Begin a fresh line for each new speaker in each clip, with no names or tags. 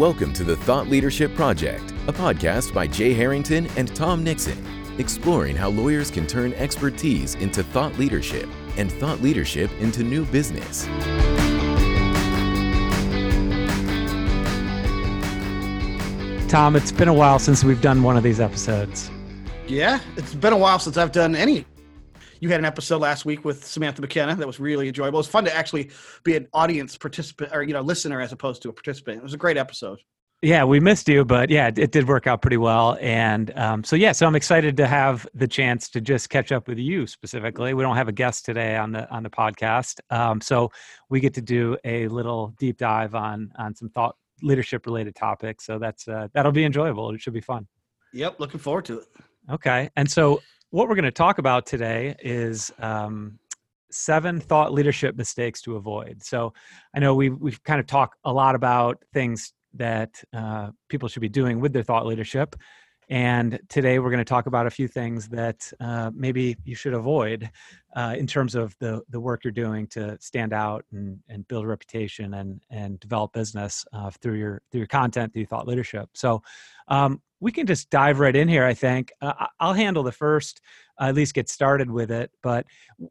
Welcome to the Thought Leadership Project, a podcast by Jay Harrington and Tom Nixon, exploring how lawyers can turn expertise into thought leadership and thought leadership into new business.
Tom, it's been a while since we've done one of these episodes.
Yeah, it's been a while since I've done any. You had an episode last week with Samantha McKenna that was really enjoyable. It was fun to actually be an audience participant or you know listener as opposed to a participant. It was a great episode.
Yeah, we missed you, but yeah, it did work out pretty well. And um, so yeah, so I'm excited to have the chance to just catch up with you specifically. We don't have a guest today on the on the podcast, um, so we get to do a little deep dive on on some thought leadership related topics. So that's uh, that'll be enjoyable. It should be fun.
Yep, looking forward to it.
Okay, and so what we're going to talk about today is um, seven thought leadership mistakes to avoid. So I know we've we've kind of talked a lot about things that uh, people should be doing with their thought leadership. And today we're going to talk about a few things that uh, maybe you should avoid uh, in terms of the, the work you're doing to stand out and, and build a reputation and, and develop business uh, through your through your content, through thought leadership. So um, we can just dive right in here. I think uh, I'll handle the first, uh, at least get started with it. But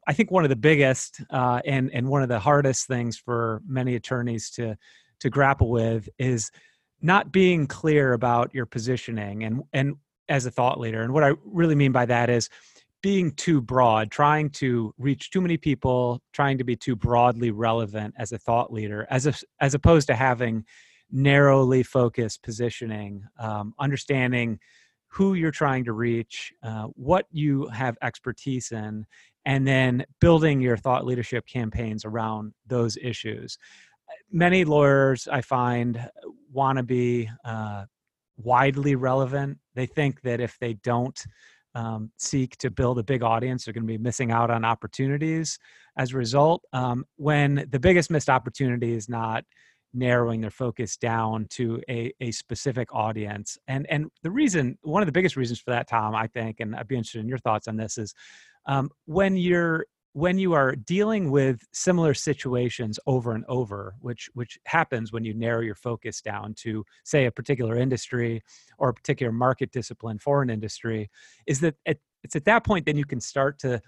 I think one of the biggest uh, and and one of the hardest things for many attorneys to to grapple with is not being clear about your positioning and and as a thought leader and what i really mean by that is being too broad trying to reach too many people trying to be too broadly relevant as a thought leader as a, as opposed to having narrowly focused positioning um, understanding who you're trying to reach uh, what you have expertise in and then building your thought leadership campaigns around those issues many lawyers I find want to be uh, widely relevant. They think that if they don't um, seek to build a big audience, they're going to be missing out on opportunities. As a result, um, when the biggest missed opportunity is not narrowing their focus down to a, a specific audience and and the reason one of the biggest reasons for that tom i think and i'd be interested in your thoughts on this is um, when you're when you are dealing with similar situations over and over which which happens when you narrow your focus down to say a particular industry or a particular market discipline for an industry is that at, it's at that point then you can start to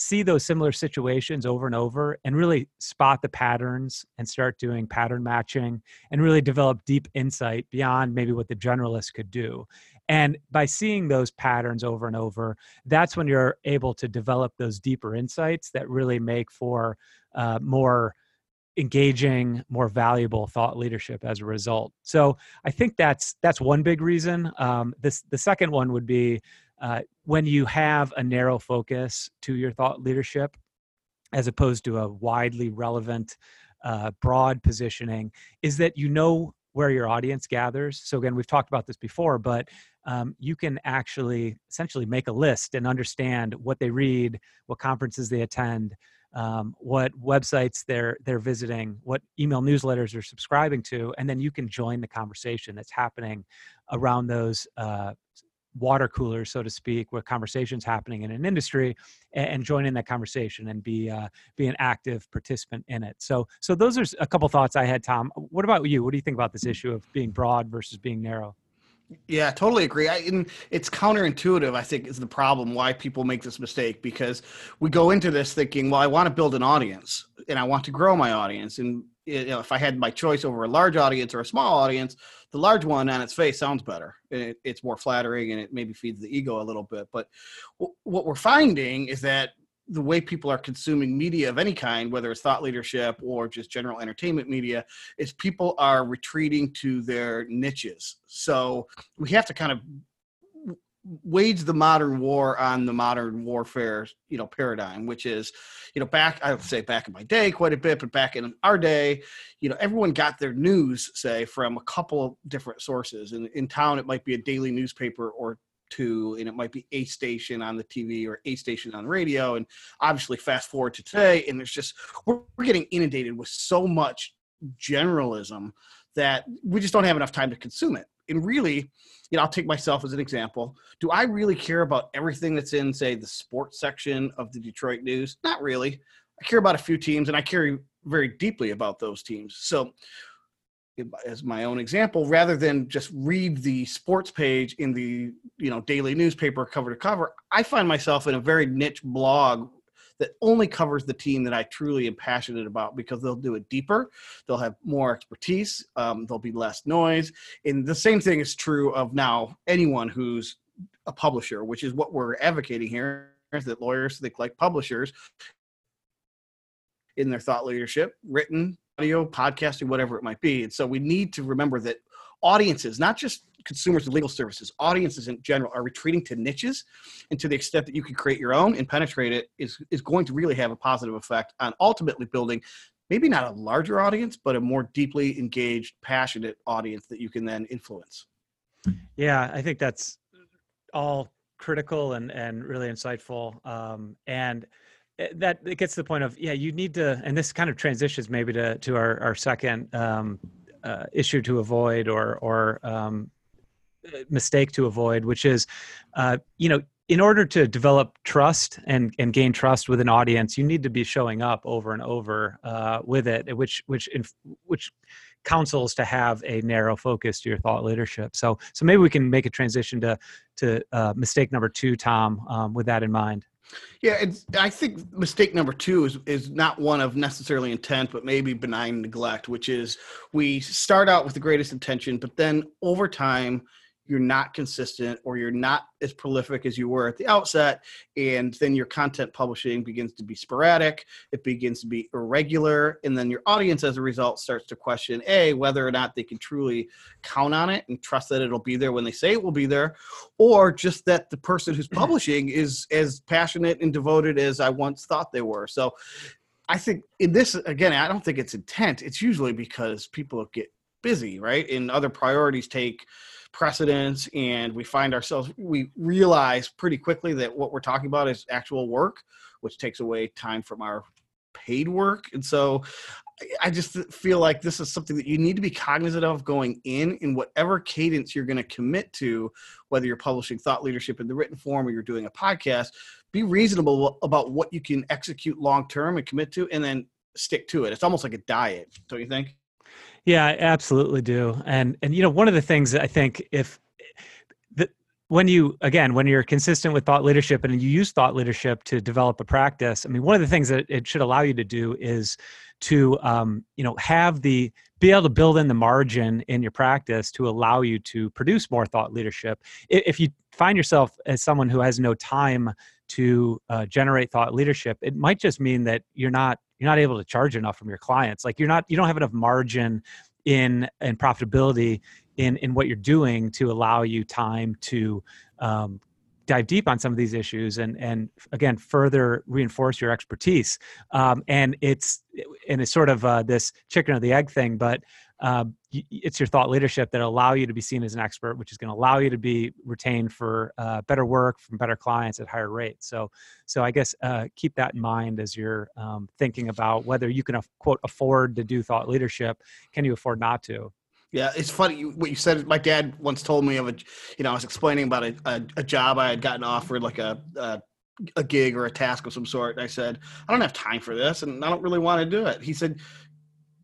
see those similar situations over and over and really spot the patterns and start doing pattern matching and really develop deep insight beyond maybe what the generalist could do. And by seeing those patterns over and over, that's when you're able to develop those deeper insights that really make for uh, more engaging more valuable thought leadership as a result. So i think that's that's one big reason. Um, this the second one would be uh, when you have a narrow focus to your thought leadership as opposed to a widely relevant uh, broad positioning is that you know where your audience gathers. So again we've talked about this before but um, you can actually essentially make a list and understand what they read, what conferences they attend, um, what websites they're they're visiting, what email newsletters they're subscribing to, and then you can join the conversation that's happening around those uh, water cooler, so to speak, where conversations happening in an industry, and, and join in that conversation and be uh, be an active participant in it. So so those are a couple thoughts I had, Tom. What about you? What do you think about this issue of being broad versus being narrow?
Yeah, totally agree. I, and it's counterintuitive, I think, is the problem why people make this mistake because we go into this thinking, well, I want to build an audience and I want to grow my audience. And you know, if I had my choice over a large audience or a small audience, the large one on its face sounds better. It, it's more flattering and it maybe feeds the ego a little bit. But w- what we're finding is that the way people are consuming media of any kind, whether it's thought leadership or just general entertainment media, is people are retreating to their niches. So we have to kind of wage the modern war on the modern warfare, you know, paradigm, which is, you know, back I would say back in my day quite a bit, but back in our day, you know, everyone got their news, say, from a couple of different sources. And in town, it might be a daily newspaper or two and it might be a station on the tv or a station on the radio and obviously fast forward to today and there's just we're, we're getting inundated with so much generalism that we just don't have enough time to consume it and really you know i'll take myself as an example. Do i really care about everything that's in say the sports section of the detroit news? Not really. I care about a few teams and i care very deeply about those teams. So as my own example rather than just read the sports page in the you know daily newspaper cover to cover i find myself in a very niche blog that only covers the team that i truly am passionate about because they'll do it deeper they'll have more expertise um, there'll be less noise and the same thing is true of now anyone who's a publisher which is what we're advocating here is that lawyers think like publishers in their thought leadership written audio, podcasting, whatever it might be. And so we need to remember that audiences, not just consumers of legal services, audiences in general are retreating to niches. And to the extent that you can create your own and penetrate it is, is going to really have a positive effect on ultimately building maybe not a larger audience, but a more deeply engaged, passionate audience that you can then influence.
Yeah, I think that's all critical and, and really insightful. Um, and Eh, that it gets to the point of yeah you need to and this kind of transitions maybe to to our, our second um, uh, issue to avoid or or um, mistake to avoid which is uh, you know in order to develop trust and and gain trust with an audience you need to be showing up over and over uh, with it which which which counsels to have a narrow focus to your thought leadership. So so maybe we can make a transition to to uh, mistake number two tom um, with that in mind.
Yeah, it's, I think mistake number two is is not one of necessarily intent, but maybe benign neglect, which is we start out with the greatest intention, but then over time you're not consistent or you're not as prolific as you were at the outset and then your content publishing begins to be sporadic it begins to be irregular and then your audience as a result starts to question a whether or not they can truly count on it and trust that it'll be there when they say it will be there or just that the person who's publishing is as passionate and devoted as i once thought they were. So i think in this again i don't think it's intent it's usually because people get busy right? And other priorities take precedence and we find ourselves we realize pretty quickly that what we're talking about is actual work which takes away time from our paid work. And so i just feel like this is something that you need to be cognizant of going in in whatever cadence you're going to commit to whether you're publishing thought leadership in the written form or you're doing a podcast be reasonable about what you can execute long term and commit to and then stick to it. It's almost like a diet don't you think
yeah, I absolutely do. And and you know, one of the things I think if the, when you again when you're consistent with thought leadership and you use thought leadership to develop a practice, I mean, one of the things that it should allow you to do is to um, you know have the be able to build in the margin in your practice to allow you to produce more thought leadership. If you find yourself as someone who has no time to uh, generate thought leadership, it might just mean that you're not you're not able to charge enough from your clients like you're not you don't have enough margin in and profitability in in what you're doing to allow you time to um, dive deep on some of these issues and and again further reinforce your expertise. Um, and it's and it's sort of uh, this chicken or the egg thing but uh, it's your thought leadership that allow you to be seen as an expert, which is going to allow you to be retained for uh, better work from better clients at higher rates. So, so I guess uh, keep that in mind as you're um, thinking about whether you can quote afford to do thought leadership. Can you afford not to?
Yeah, it's funny what you said. My dad once told me of a, you know, I was explaining about a, a, a job I had gotten offered, like a, a a gig or a task of some sort. And I said, I don't have time for this and I don't really want to do it. He said,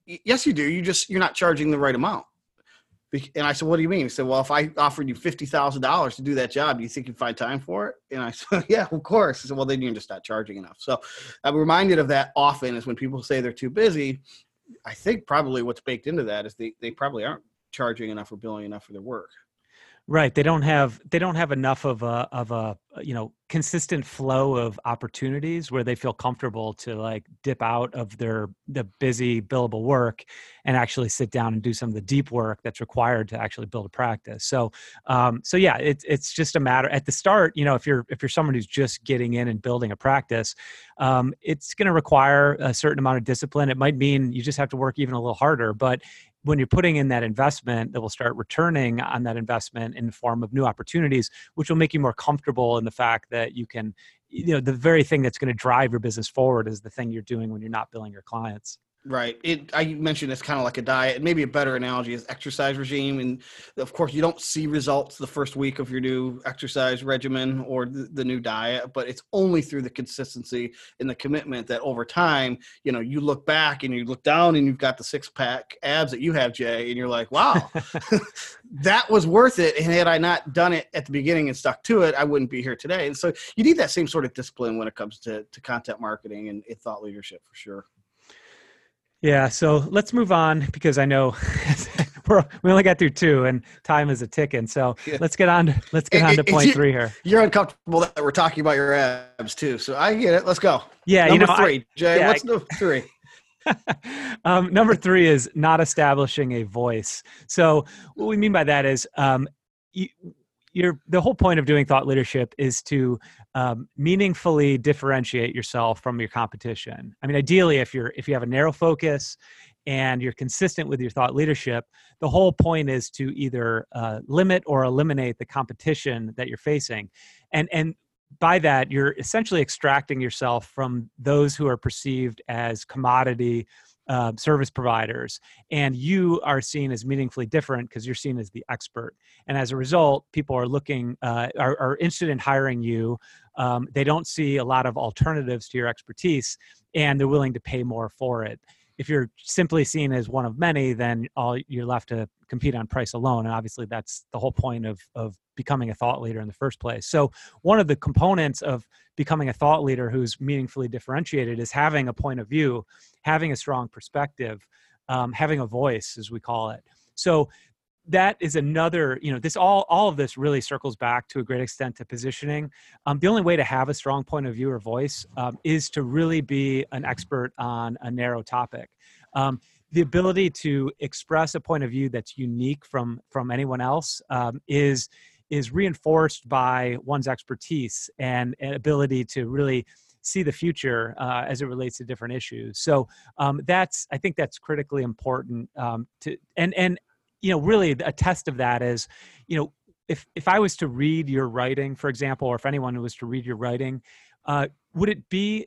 yes, you do. You just you're not charging the right amount. And I said, what do you mean? He said, well, if I offered you fifty thousand dollars to do that job, do you think you'd find time for it? And I said, yeah, of course. He said, well, then you're just not charging enough. So I'm reminded of that often is when people say they're too busy. I think probably what's baked into that is they, they probably aren't charging enough or billing enough for their work.
Right. They don't have they don't have enough of a of a you know consistent flow of opportunities where they feel comfortable to like dip out of their the busy billable work and actually sit down and do some of the deep work that's required to actually build a practice. So um so yeah, it's it's just a matter at the start, you know, if you're if you're someone who's just getting in and building a practice, um it's going to require a certain amount of discipline. It might mean you just have to work even a little harder, but when you're putting in that investment that will start returning on that investment in the form of new opportunities which will make you more comfortable in the fact that you can you know the very thing that's going to drive your business forward is the thing you're doing when you're not billing your clients
Right. It. I mentioned it's kind of like a diet. Maybe a better analogy is exercise regime. And of course, you don't see results the first week of your new exercise regimen or the, the new diet, but it's only through the consistency and the commitment that over time, you know, you look back and you look down and you've got the six pack abs that you have, Jay, and you're like, wow, that was worth it. And had I not done it at the beginning and stuck to it, I wouldn't be here today. And so you need that same sort of discipline when it comes to to content marketing and, and thought leadership for sure.
Yeah, so let's move on because I know we're, we only got through two and time is a ticking. So yeah. let's get on. To, let's get on to point
you,
three here.
You're uncomfortable that we're talking about your abs too, so I get it. Let's go.
Yeah,
number
you know,
three,
I,
Jay.
yeah,
what's I, number three?
um, number three is not establishing a voice. So what we mean by that is um, you, the whole point of doing thought leadership is to um, meaningfully differentiate yourself from your competition. I mean, ideally, if you're if you have a narrow focus and you're consistent with your thought leadership, the whole point is to either uh, limit or eliminate the competition that you're facing, and and by that you're essentially extracting yourself from those who are perceived as commodity uh, service providers and you are seen as meaningfully different because you're seen as the expert and as a result people are looking uh, are, are, interested in hiring you um, they don't see a lot of alternatives to your expertise and they're willing to pay more for it if you're simply seen as one of many then all you're left to compete on price alone and obviously that's the whole point of of becoming a thought leader in the first place so one of the components of becoming a thought leader who's meaningfully differentiated is having a point of view, having a strong perspective, um, having a voice, as we call it. So that is another you know this all all of this really circles back to a great extent to positioning um, the only way to have a strong point of view or voice um, is to really be an expert on a narrow topic um, the ability to express a point of view that's unique from from anyone else um, is is reinforced by one's expertise and, and ability to really see the future uh, as it relates to different issues. So um, that's I think that's critically important um, to and and you know really a test of that is you know if if I was to read your writing, for example, or if anyone was to read your writing, uh, would it be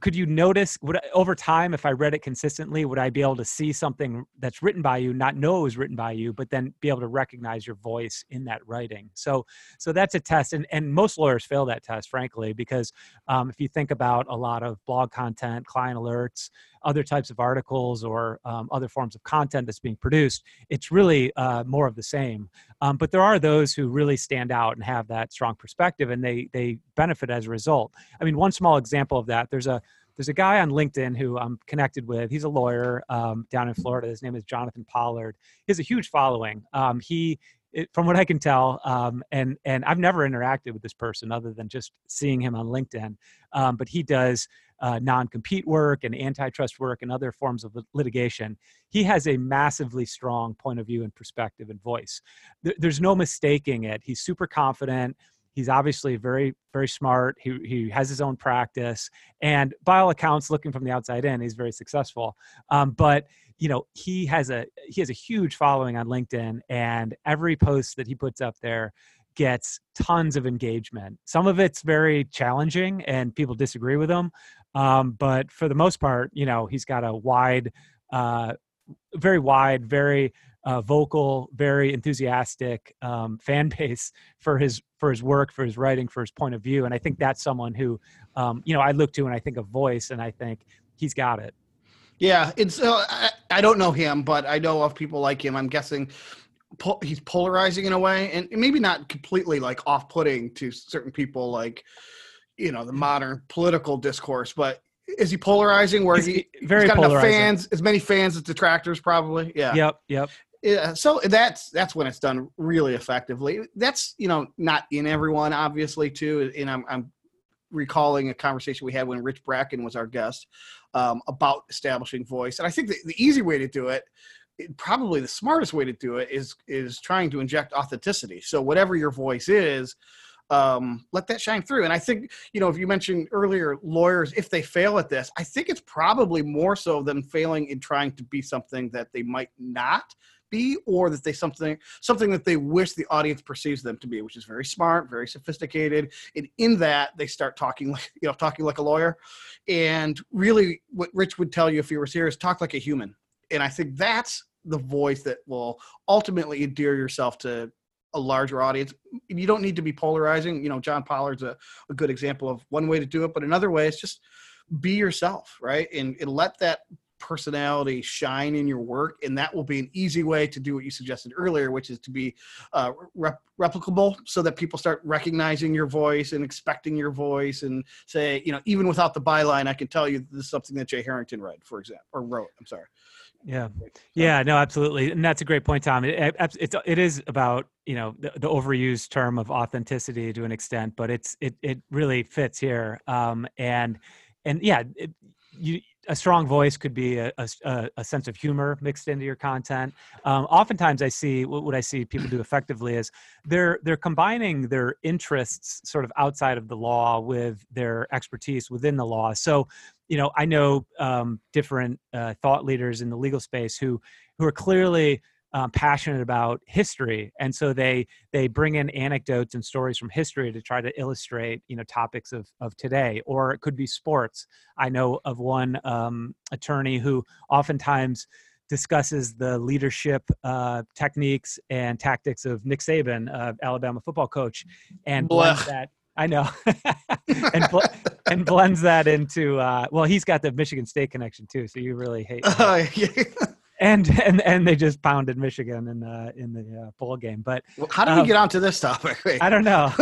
could you notice would over time if i read it consistently would i be able to see something that's written by you not know it was written by you but then be able to recognize your voice in that writing? So so that's a test and and most lawyers fail that test frankly because um, if you think about a lot of blog content client alerts other types of articles or um, other forms of content that's being produced, it's really uh, more of the same. Um, but there are those who really stand out and have that strong perspective, and they they benefit as a result. I mean, one small example of that there's a there's a guy on LinkedIn who I'm connected with. He's a lawyer um, down in Florida. His name is Jonathan Pollard. He has a huge following. Um, he it, from what I can tell, um, and and I've never interacted with this person other than just seeing him on LinkedIn. Um, but he does uh, non-compete work and antitrust work and other forms of litigation. He has a massively strong point of view and perspective and voice. there's no mistaking it. He's super confident. He's obviously very, very smart. He, he has his own practice, and by all accounts, looking from the outside in, he's very successful. Um, but you know, he has a he has a huge following on LinkedIn, and every post that he puts up there gets tons of engagement. Some of it's very challenging, and people disagree with him. Um, but for the most part, you know, he's got a wide, uh, very wide, very uh, vocal, very enthusiastic um, fan base for his for his work, for his writing, for his point of view. And I think that's someone who, um, you know, I look to and I think of voice, and I think he's got it.
Yeah, it's. Uh, I, I don't know him, but I know of people like him. I'm guessing po- he's polarizing in a way, and maybe not completely like off-putting to certain people, like you know the modern political discourse. But is he polarizing? Where he
very
he's got
enough
fans, as many fans as detractors, probably. Yeah.
Yep. Yep.
Yeah, so that's that's when it's done really effectively. That's you know not in everyone, obviously, too. And I'm, I'm recalling a conversation we had when Rich Bracken was our guest um, about establishing voice. And I think the, the easy way to do it, it, probably the smartest way to do it, is is trying to inject authenticity. So whatever your voice is, um, let that shine through. And I think, you know, if you mentioned earlier lawyers, if they fail at this, I think it's probably more so than failing in trying to be something that they might not be or that they something something that they wish the audience perceives them to be which is very smart very sophisticated. And in that they start talking like you know talking like a lawyer. And really what rich would tell you if he was here is talk like a human. And i think that's the voice that will ultimately endear yourself to a larger audience. You don't need to be polarizing. You know, John Pollard's a, a good example of one way to do it, but another way is just be yourself, right? And, and let that personality shine in your work and that will be an easy way to do what you suggested earlier which is to be uh, rep- replicable so that people start recognizing your voice and expecting your voice and say you know even without the byline i can tell you this is something that jay harrington read for example or wrote i'm sorry.
Yeah. Yeah no absolutely and that's a great point tom. It, it's it is about you know the, the, overused term of authenticity to an extent but it's it it really fits here um and and yeah it, you a strong voice could be a, a, a, sense of humor mixed into your content. Um, oftentimes, I see what I see people do effectively is they're they're combining their interests sort of outside of the law with their expertise within the law. So, you know, I know um, different uh, thought leaders in the legal space who who are clearly um, passionate about history and so they they bring in anecdotes and stories from history to try to illustrate you know topics of of today or it could be sports. I know of one um, attorney who oftentimes discusses the leadership uh, techniques and tactics of nick saban uh, alabama football coach and blends that I know, and bl- and blends that into uh, well, he's got the Michigan State connection too, so you really hate. Uh, yeah and and and they just pounded Michigan in the in the uh, bowl game. But
well, how did um, we get onto this topic?
Wait. I don't know.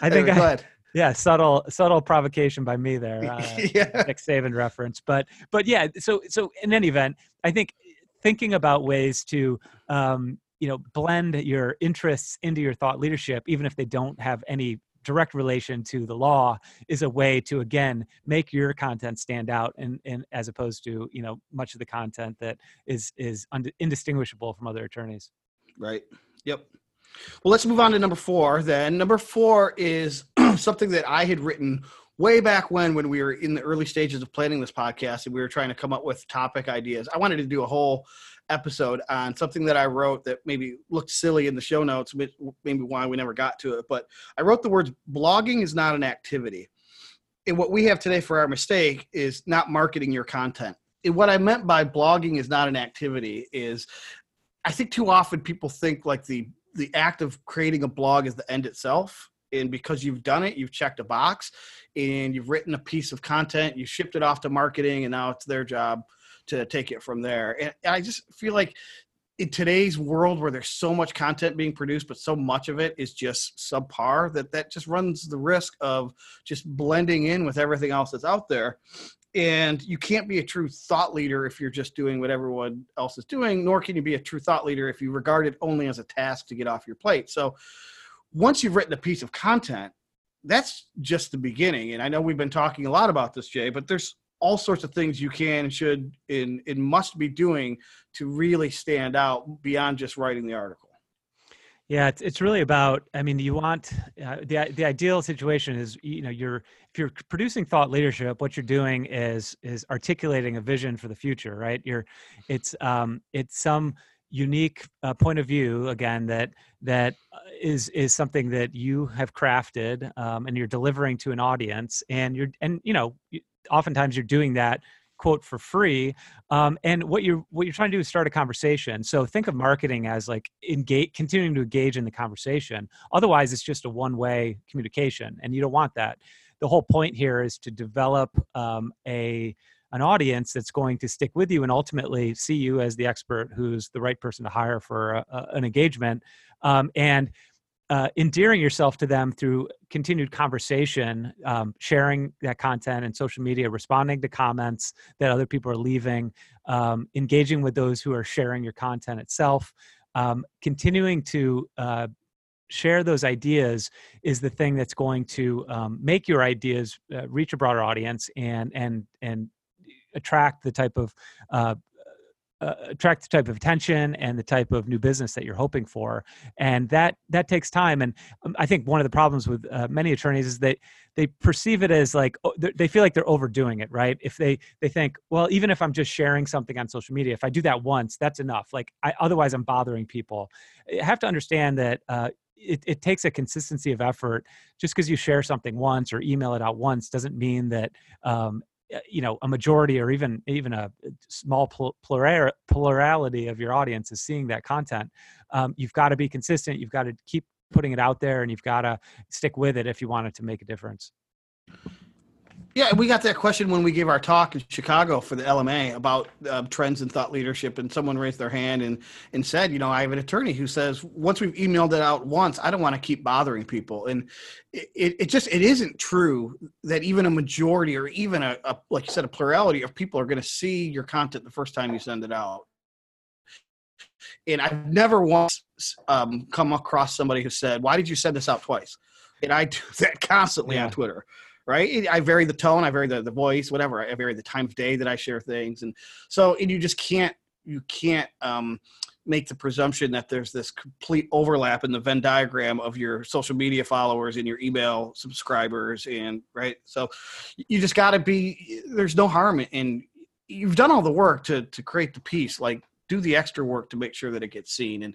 I think anyway, I, yeah, subtle subtle provocation by me there. Uh, yeah. Nick Saban reference, but but yeah. So so in any event, I think thinking about ways to um, you know blend your interests into your thought leadership, even if they don't have any direct relation to the law is a way to again make your content stand out and, and as opposed to you know much of the content that is is indistinguishable from other attorneys.
Right. Yep. Well let's move on to number four then. Number four is something that i had written way back when when we were in the early stages of planning this podcast and we were trying to come up with topic ideas. I wanted to do a whole episode on something that I wrote that maybe looked silly in the show notes, maybe why we never got to it. But I wrote the words blogging is not an activity. And what we have today for our mistake is not marketing your content. And what I meant by blogging is not an activity is I think too often people think like the the act of creating a blog is the end itself and because you've done it you've checked a box and you've written a piece of content you shipped it off to marketing and now it's their job to take it from there. And I just feel like in today's world where there's so much content being produced, but so much of it is just subpar that that just runs the risk of just blending in with everything else that's out there. And you can't be a true thought leader if you're just doing what everyone else is doing, nor can you be a true thought leader if you regard it only as a task to get off your plate. So once you've written a piece of content, that's just the beginning. And I know we've been talking a lot about this, Jay, but there's all sorts of things you can and should and, and must be doing to really stand out beyond just writing the article.
Yeah it's, it's really about i mean you want uh, the, the ideal situation is you know you're if you're producing thought leadership what you're doing is is articulating a vision for the future right? You're it's um it's some unique uh, point of view again that that uh, is is something that you have crafted um, and you're delivering to an audience and you're and you know oftentimes you're doing that quote for free um, and what you're what you're trying to do is start a conversation. So think of marketing as like engage continuing to engage in the conversation. Otherwise it's just a one way communication and you don't want that. The whole point here is to develop um, a an audience that's going to stick with you and ultimately see you as the expert who's the right person to hire for a, a, an engagement um, and uh, endearing yourself to them through continued conversation, um, sharing that content and social media, responding to comments that other people are leaving, um, engaging with those who are sharing your content itself, um, continuing to uh, share those ideas is the thing that's going to um, make your ideas uh, reach a broader audience and and and attract the type of uh, attract the type of attention and the type of new business that you're hoping for and that that takes time and um, i think one of the problems with uh, many attorneys is that they perceive it as like oh, they feel like they're overdoing it right? If they they think well even if i'm just sharing something on social media if i do that once that's enough. Like I, otherwise i'm bothering people. I have to understand that uh, it, it takes a consistency of effort. Just because you share something once or email it out once doesn't mean that um, you know a majority or even even a small plural, plurality of your audience is seeing that content um, you've got to be consistent you've got to keep putting it out there and you've got to stick with it if you want it to make a difference
yeah, we got that question when we gave our talk in Chicago for the LMA about uh, trends in thought leadership, and someone raised their hand and and said, you know, I have an attorney who says once we've emailed it out once, I don't want to keep bothering people, and it, it just it isn't true that even a majority or even a, a like you said a plurality of people are going to see your content the first time you send it out. And I've never once um, come across somebody who said, "Why did you send this out twice?" And I do that constantly yeah. on Twitter right? I vary the tone, I vary the, the voice, whatever. I vary the time of day that I share things, and so and you just can't you can't um, make the presumption that there's this complete overlap in the Venn diagram of your social media followers and your email subscribers, and right. So you just got to be. There's no harm in you've done all the work to to create the piece. Like do the extra work to make sure that it gets seen. And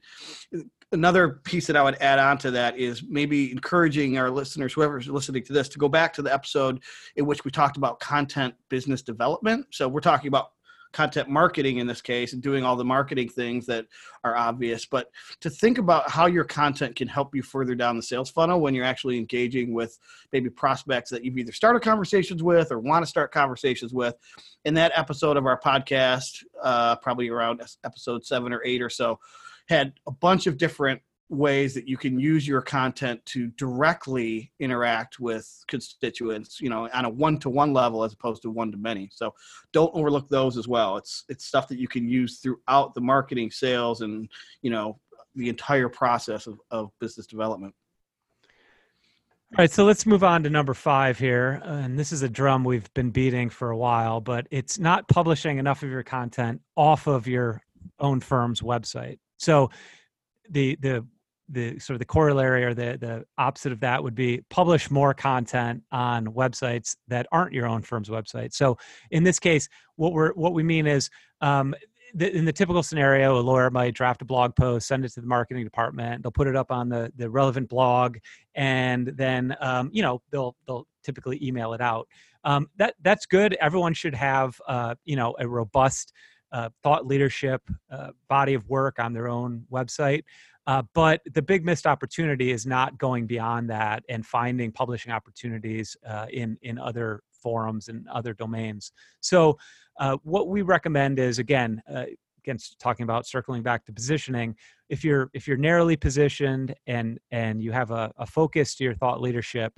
another piece that I would add on to that is maybe encouraging our listeners, whoever's listening to this, to go back to the episode in which we talked about content business development. So we're talking about content marketing in this case and doing all the marketing things that are obvious but to think about how your content can help you further down the sales funnel when you're actually engaging with maybe prospects that you've either started conversations with or want to start conversations with in that episode of our podcast uh, probably around episode seven or eight or so had a bunch of different ways that you can use your content to directly interact with constituents you know on a one-to-one level as opposed to one-to-many so don't overlook those as well it's it's stuff that you can use throughout the marketing sales and you know the entire process of, of business development
all right, so let's move on to number five here. And this is a drum we've been beating for a while, but it's not publishing enough of your content off of your own firm's website. So the the the sort of the corollary or the the opposite of that would be publish more content on websites that aren't your own firm's website. So in this case, what we're what we mean is um, the, in the typical scenario, a lawyer might draft a blog post, send it to the marketing department. They'll put it up on the the relevant blog, and then um, you know they'll they'll typically email it out. Um, that that's good. Everyone should have uh, you know a robust uh, thought leadership uh, body of work on their own website. Uh, but the big missed opportunity is not going beyond that and finding publishing opportunities uh, in in other forums and other domains. So, uh, what we recommend is again, uh, again, talking about circling back to positioning. If you're if you're narrowly positioned and and you have a, a focus to your thought leadership,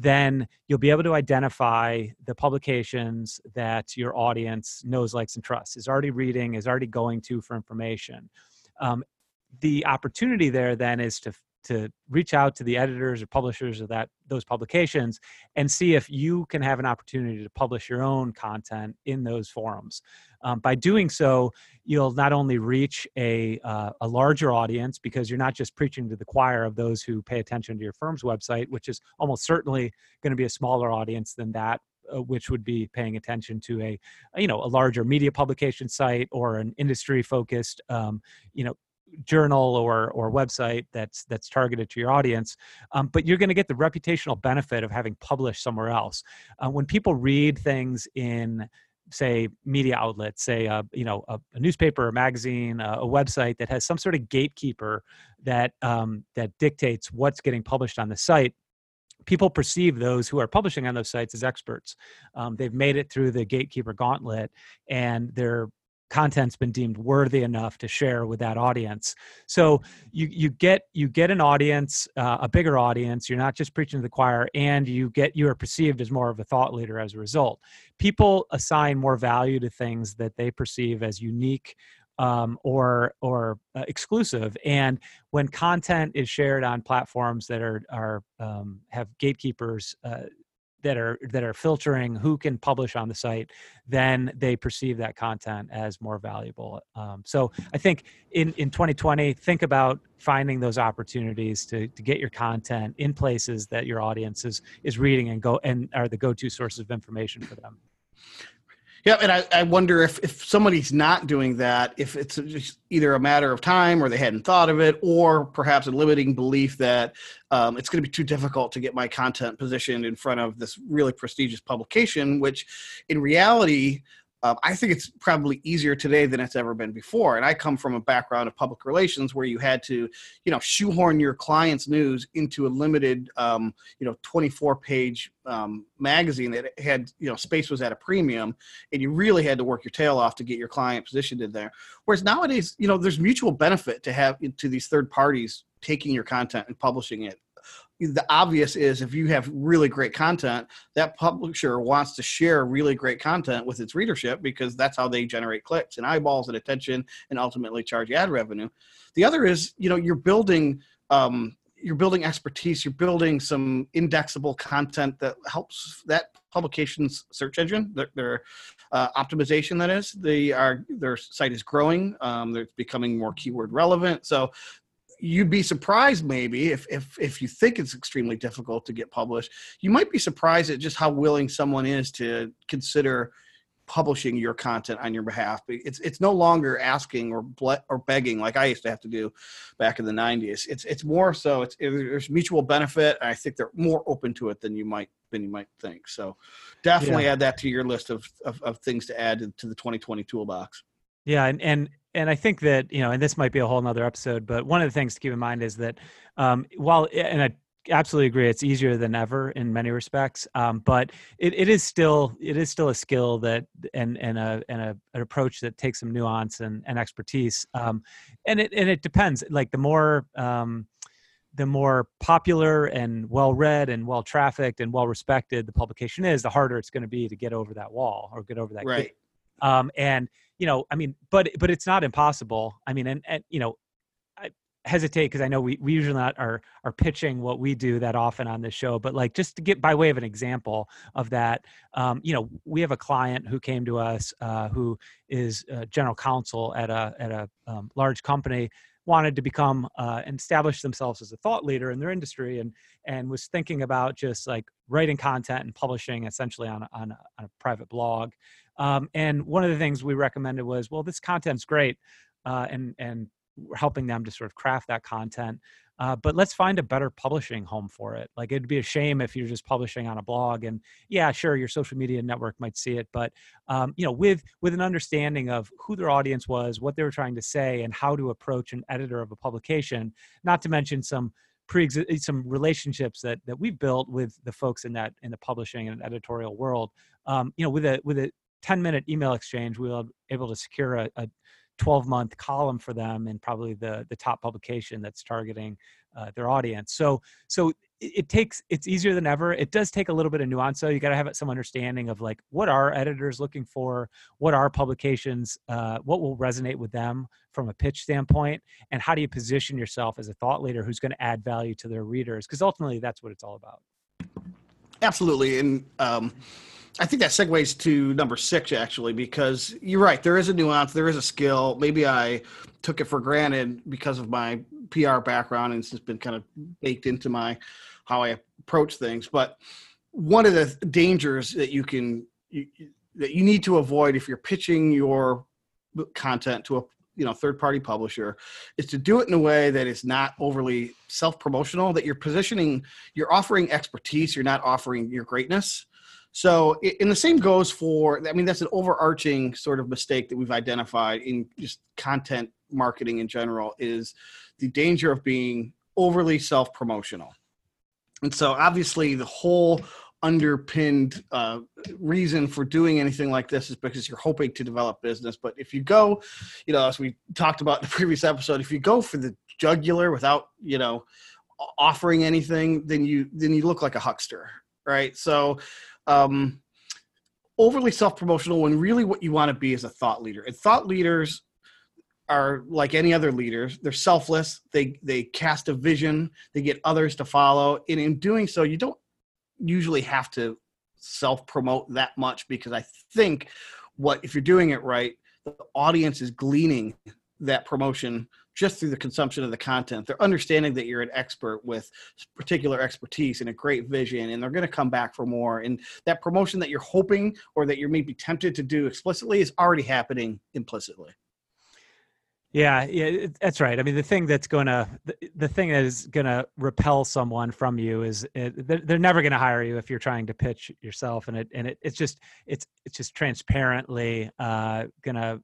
then you'll be able to identify the publications that your audience knows, likes, and trusts, is already reading, is already going to for information. Um, the opportunity there then is to to reach out to the editors or publishers of that those publications and see if you can have an opportunity to publish your own content in those forums. Um, by doing so, you'll not only reach a uh, a larger audience because you're not just preaching to the choir of those who pay attention to your firm's website, which is almost certainly going to be a smaller audience than that uh, which would be paying attention to a you know a larger media publication site or an industry focused um, you know journal or or website that's that's targeted to your audience. Um, but you're going to get the reputational benefit of having published somewhere else. Uh, when people read things in say media outlets say uh, you know a, a, newspaper a magazine a, a, website that has some sort of gatekeeper that um, that dictates what's getting published on the site people perceive those who are publishing on those sites as experts. Um, they've made it through the gatekeeper gauntlet and they're content's been deemed worthy enough to share with that audience so you you get you get an audience uh, a bigger audience you're not just preaching to the choir and you get you are perceived as more of a thought leader as a result people assign more value to things that they perceive as unique um, or or uh, exclusive. And when content is shared on platforms that are are um, have gatekeepers, uh, that are that are filtering who can publish on the site, then they perceive that content as more valuable. Um, so I think in in 2020, think about finding those opportunities to to get your content in places that your audience is is reading and go and are the go to sources of information for them.
Yeah, and I, I wonder if, if somebody's not doing that, if it's just either a matter of time or they hadn't thought of it, or perhaps a limiting belief that um, it's going to be too difficult to get my content positioned in front of this really prestigious publication, which in reality, um, I think it's probably easier today than it's ever been before. And I come from a background of public relations where you had to, you know, shoehorn your client's news into a limited, um, you know, 24 page um, magazine that had, you know, space was at a premium and you really had to work your tail off to get your client positioned in there. Whereas nowadays, you know, there's mutual benefit to have to these third parties taking your content and publishing it the obvious is if you have really great content, that publisher wants to share really great content with its readership because that's how they generate clicks and eyeballs and attention and ultimately charge ad revenue. The other is, you know, you're building um, you're building expertise, you're building some indexable content that helps that publication's search engine, their, their uh, optimization. That is, they are their site is growing, um, they're becoming more keyword relevant. So you'd be surprised maybe if, if if you think it's extremely difficult to get published you might be surprised at just how willing someone is to consider publishing your content on your behalf. It's it's no longer asking or ble- or begging like i used to have to do back in the 90s it's it's more so it's it, there's mutual benefit i think they're more open to it than you might than you might think. So definitely yeah. add that to your list of, of, of things to add to the 2020 toolbox.
Yeah and and and I think that you know, and this might be a whole nother episode, but one of the things to keep in mind is that um, while and I absolutely agree, it's easier than ever in many respects, um, but it, it is still it is still a skill that and and a and a, an approach that takes some nuance and, and expertise, um, and it and it depends. Like the more um, the more popular and well read and well trafficked and well respected the publication is, the harder it's going to be to get over that wall or get over that
right. Gate.
Um, and you know, I mean, but but it's not impossible. I mean, and and you know, I hesitate because I know we we usually not are are pitching what we do that often on this show, but like just to get by way of an example of that, um, you know, we have a client who came to us uh, who is general counsel at a at a um, large company wanted to become uh, and establish themselves as a thought leader in their industry and and was thinking about just like writing content and publishing essentially on a, on a, on a private blog um, and one of the things we recommended was, well, this content's great, uh, and and helping them to sort of craft that content. Uh, but let's find a better publishing home for it. Like it'd be a shame if you're just publishing on a blog, and yeah, sure, your social media network might see it, but um, you know, with with an understanding of who their audience was, what they were trying to say, and how to approach an editor of a publication. Not to mention some pre some relationships that that we've built with the folks in that in the publishing and editorial world. Um, you know, with a with a 10 minute email exchange, we were able to secure a, a 12 month column for them and probably the, the top publication that's targeting uh, their audience. So, so it, it, takes, it's easier than ever. It does take a little bit of nuance. So you got to have some understanding of like, what are editors looking for? What are publications? Uh, what will resonate with them from a pitch standpoint? And how do you position yourself as a thought leader who's going to add value to their readers? Because ultimately that's what it's all about.
Absolutely. And, um, I think that segues to number six actually, because you're right. There is a nuance. There is a skill. Maybe I took it for granted because of my PR background, and it's just been kind of baked into my how I approach things. But one of the dangers that you can you, that you need to avoid if you're pitching your content to a you know third party publisher is to do it in a way that is not overly self promotional that you're positioning you're offering expertise you're not offering your greatness so, and the same goes for, I mean, that's an overarching sort of mistake that we've identified in just content marketing in general is the danger of being overly self promotional. And so, obviously, the whole underpinned uh, reason for doing anything like this is because you're hoping to develop business. But if you go, you know, as we talked about in the previous episode, if you go for the jugular without, you know, offering anything, then you then you look like a huckster, right? So um, overly self promotional when really what you want to be is a thought leader. And thought leaders are like any other leaders they're selfless they they cast a vision they get others to follow and in doing so you don't usually have to self promote that much because I think what if you're doing it right, the audience is gleaning that promotion just through the consumption of the content. They're understanding that you're an expert with particular expertise and a great vision, and they're going to come back for more. And that promotion that you're hoping or that you're maybe tempted to do explicitly is already happening implicitly.
Yeah, yeah, that's right. I mean, the thing that's going to the, the thing that is going to repel someone from you is it, they're, they're never going to hire you if you're trying to pitch yourself, and it and it, it's just it's it's just transparently uh, gonna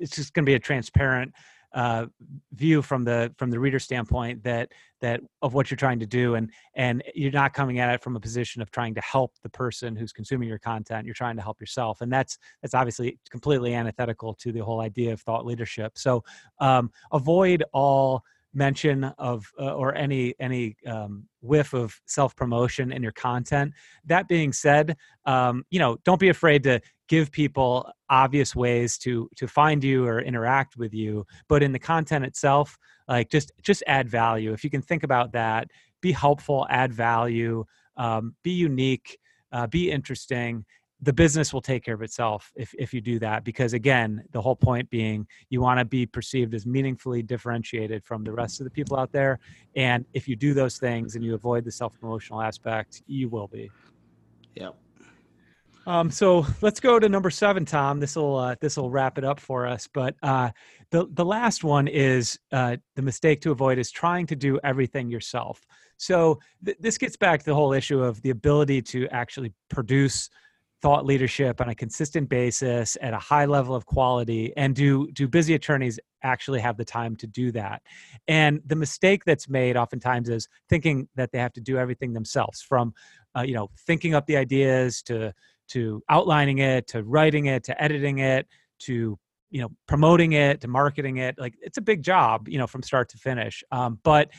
it's just to be a transparent uh, view from the from the reader standpoint that that of what you're trying to do and and you're not coming at it from a position of trying to help the person who's consuming your content you're trying to help yourself and that's that's obviously completely antithetical to the whole idea of thought leadership so um, avoid all mention of uh, or any any um, whiff of self promotion in your content. That being said, um, you know, don't be afraid to give people obvious ways to to find you or interact with you. But in the content itself, like just just add value. If you can think about that, be helpful, add value, um, be unique, uh, be interesting, the business will take care of itself if, if you do that because again the whole point being you want to be perceived as meaningfully differentiated from the rest of the people out there and if you do those things and you avoid the self-promotional aspect you will be
yep
um, so let's go to number seven, Tom. This will uh, this will wrap it up for us. But uh, the the last one is uh, the mistake to avoid is trying to do everything yourself. So th- this gets back to the whole issue of the ability to actually produce thought leadership on a consistent basis at a high level of quality and do do busy attorneys actually have the time to do that and the mistake that's made oftentimes is thinking that they have to do everything themselves from uh, you know thinking up the ideas to to outlining it to writing it to editing it to you know promoting it to marketing it like it's a big job you know from start to finish. Um, but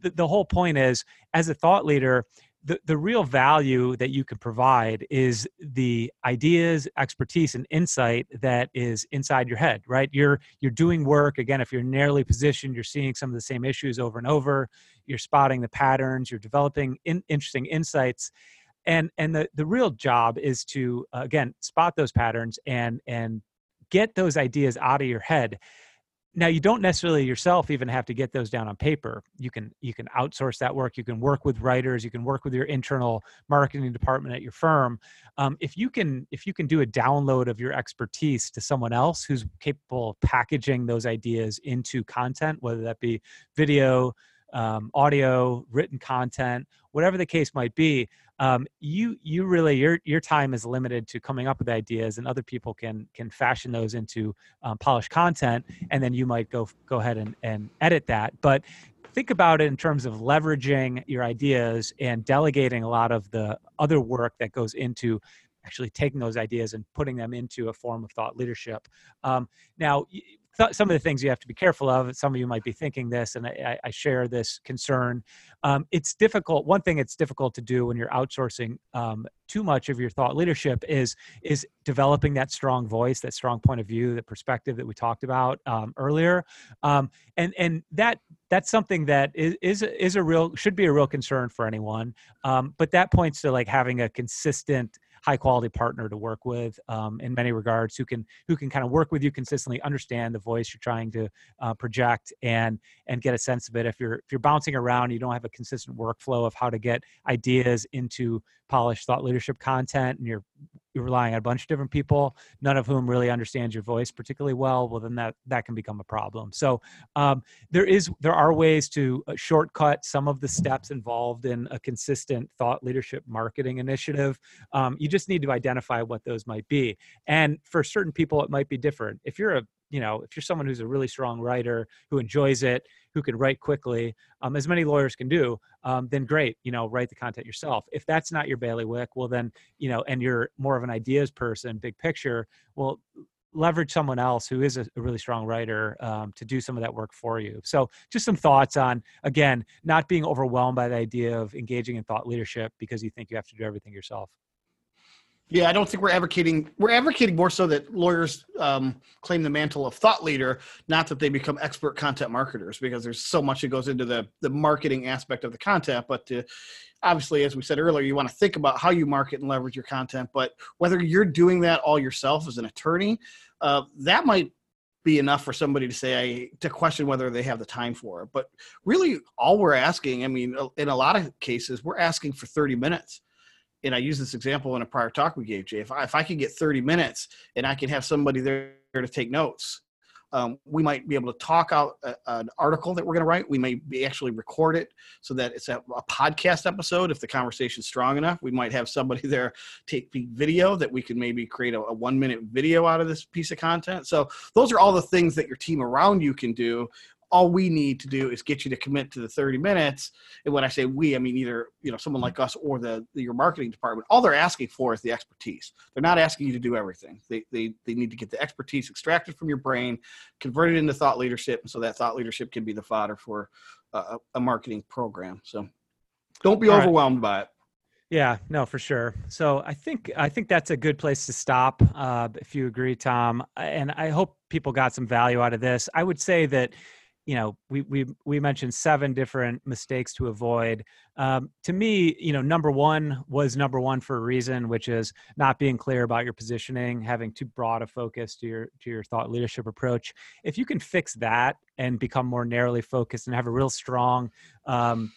the, the whole point is as a thought leader the, the real value that you can provide is the ideas expertise and insight that is inside your head right? You're you're doing work. Again if you're narrowly positioned you're seeing some of the same issues over and over. You're spotting the patterns. You're developing in, interesting insights and and the the real job is to again spot those patterns and and get those ideas out of your head. Now you don't necessarily yourself even have to get those down on paper. You can you can outsource that work. You can work with writers. You can work with your internal marketing department at your firm. Um, if you can if you can do a download of your expertise to someone else who's capable of packaging those ideas into content whether that be video um, audio written content whatever the case might be um, you you really your your time is limited to coming up with ideas and other people can can fashion those into um, polished content and then you might go go ahead and, and edit that but think about it in terms of leveraging your ideas and delegating a lot of the other work that goes into actually taking those ideas and putting them into a form of thought leadership. Um, now, th- some of the things you have to be careful of. Some of you might be thinking this, and I, I share this concern. Um, it's difficult. One thing it's difficult to do when you're outsourcing um, too much of your thought leadership is is developing that strong voice, that strong point of view, that perspective that we talked about um, earlier, um, and and that that's something that is, is is a real should be a real concern for anyone. Um, but that points to like having a consistent high quality partner to work with um, in many regards who can who can kind of work with you consistently understand the voice you're trying to uh, project and and get a sense of it. If you're if you're bouncing around you don't have a consistent workflow of how to get ideas into polished thought leadership content and you're you're relying on a bunch of different people, none of whom really understands your voice particularly well, well then that that can become a problem. So um, there is there are ways to uh, shortcut some of the steps involved in a consistent thought leadership marketing initiative. Um, you just need to identify what those might be, and for certain people it might be different. If you're a you know if you're someone who's a really strong writer who enjoys it who can write quickly um, as many lawyers can do um, then great you know write the content yourself. If that's not your bailiwick well then you know and you're more of an ideas person big picture well leverage someone else who is a, really strong writer um, to do some of that work for you. So just some thoughts on again not being overwhelmed by the idea of engaging in thought leadership because you think you have to do everything yourself
Yeah, I don't think we're advocating. We're advocating more so that lawyers um, claim the mantle of thought leader, not that they become expert content marketers, because there's so much that goes into the the marketing aspect of the content. But to, obviously, as we said earlier, you want to think about how you market and leverage your content. But whether you're doing that all yourself as an attorney, uh, that might be enough for somebody to say I, to question whether they have the time for it. But really, all we're asking, I mean, in a lot of cases, we're asking for 30 minutes and I use this example in a prior talk we gave, Jay. If I, if I could get 30 minutes and I can have somebody there to take notes, um, we might be able to talk out a, an article that we're going to write. We may be actually record it so that it's a, a podcast episode. If the conversation's strong enough, we might have somebody there take the video that we could maybe create a, a one minute video out of this piece of content. So those are all the things that your team around you can do all we need to do is get you to commit to the 30 minutes and when i say we i mean either you know someone like us or the, the, your marketing department all they're asking for is the expertise they're not asking you to do everything they, they they need to get the expertise extracted from your brain converted into thought leadership and so that thought leadership can be the fodder for a, a marketing program so don't be all overwhelmed right. by it
yeah, no, for sure. So I think I think that's a good place to stop. Uh, if you agree, Tom, and I hope people got some value out of this. I would say that you know we we we mentioned seven different mistakes to avoid. Um, to me you know number one was number one for a reason which is not being clear about your positioning having too broad a focus to your to your thought leadership approach. If you can fix that and become more narrowly focused and have a real strong um,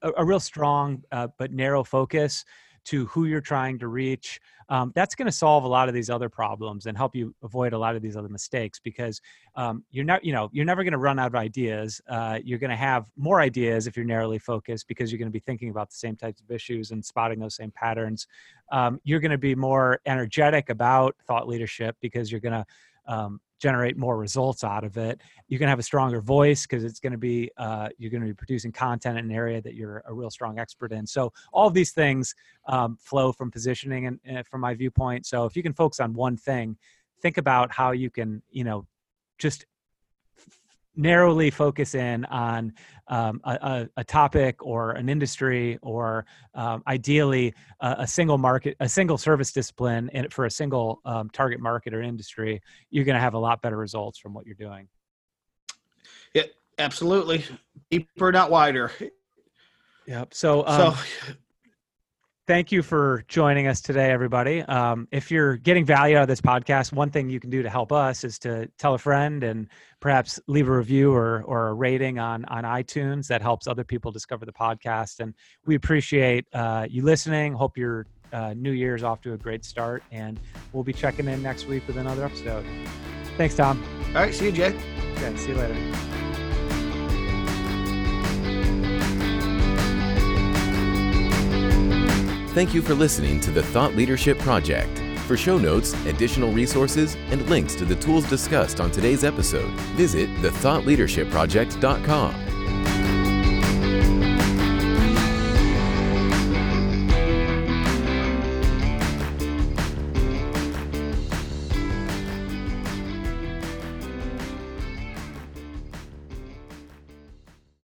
a, a, real strong uh, but narrow focus to who you're trying to reach um, that's going to solve a lot of these other problems and help you avoid a lot of these other mistakes because um, you're not you know you're never going to run out of ideas uh, you're going to have more ideas if you're narrowly focused because you're going to be thinking about the same types of issues and spotting those same patterns. Um, you're going to be more energetic about thought leadership because you're going to um, generate more results out of it. You can have a stronger voice because it's going to be uh, you're going to be producing content in an area that you're a real strong expert in. So all of these things um, flow from positioning and, and from my viewpoint. So if you can focus on one thing, think about how you can you know just narrowly focus in on um, a, a, topic or an industry or um, ideally a, a, single market a single service discipline and for a single um, target market or industry you're going to have a lot better results from what you're doing.
Yeah absolutely. Deeper not wider.
Yep. So so um, thank you for joining us today, everybody. Um, if you're getting value out of this podcast, one thing you can do to help us is to tell a friend and perhaps leave a review or, or a rating on, on iTunes. That helps other people discover the podcast. And we appreciate uh, you listening. Hope your uh, new year's off to a great start. And we'll be checking in next week with another episode. Thanks, Tom.
All right. See you, Jay.
Okay. See you later.
Thank you for listening to the Thought Leadership Project. For show notes, additional resources, and links to the tools discussed on today's episode, visit thethoughtleadershipproject.com.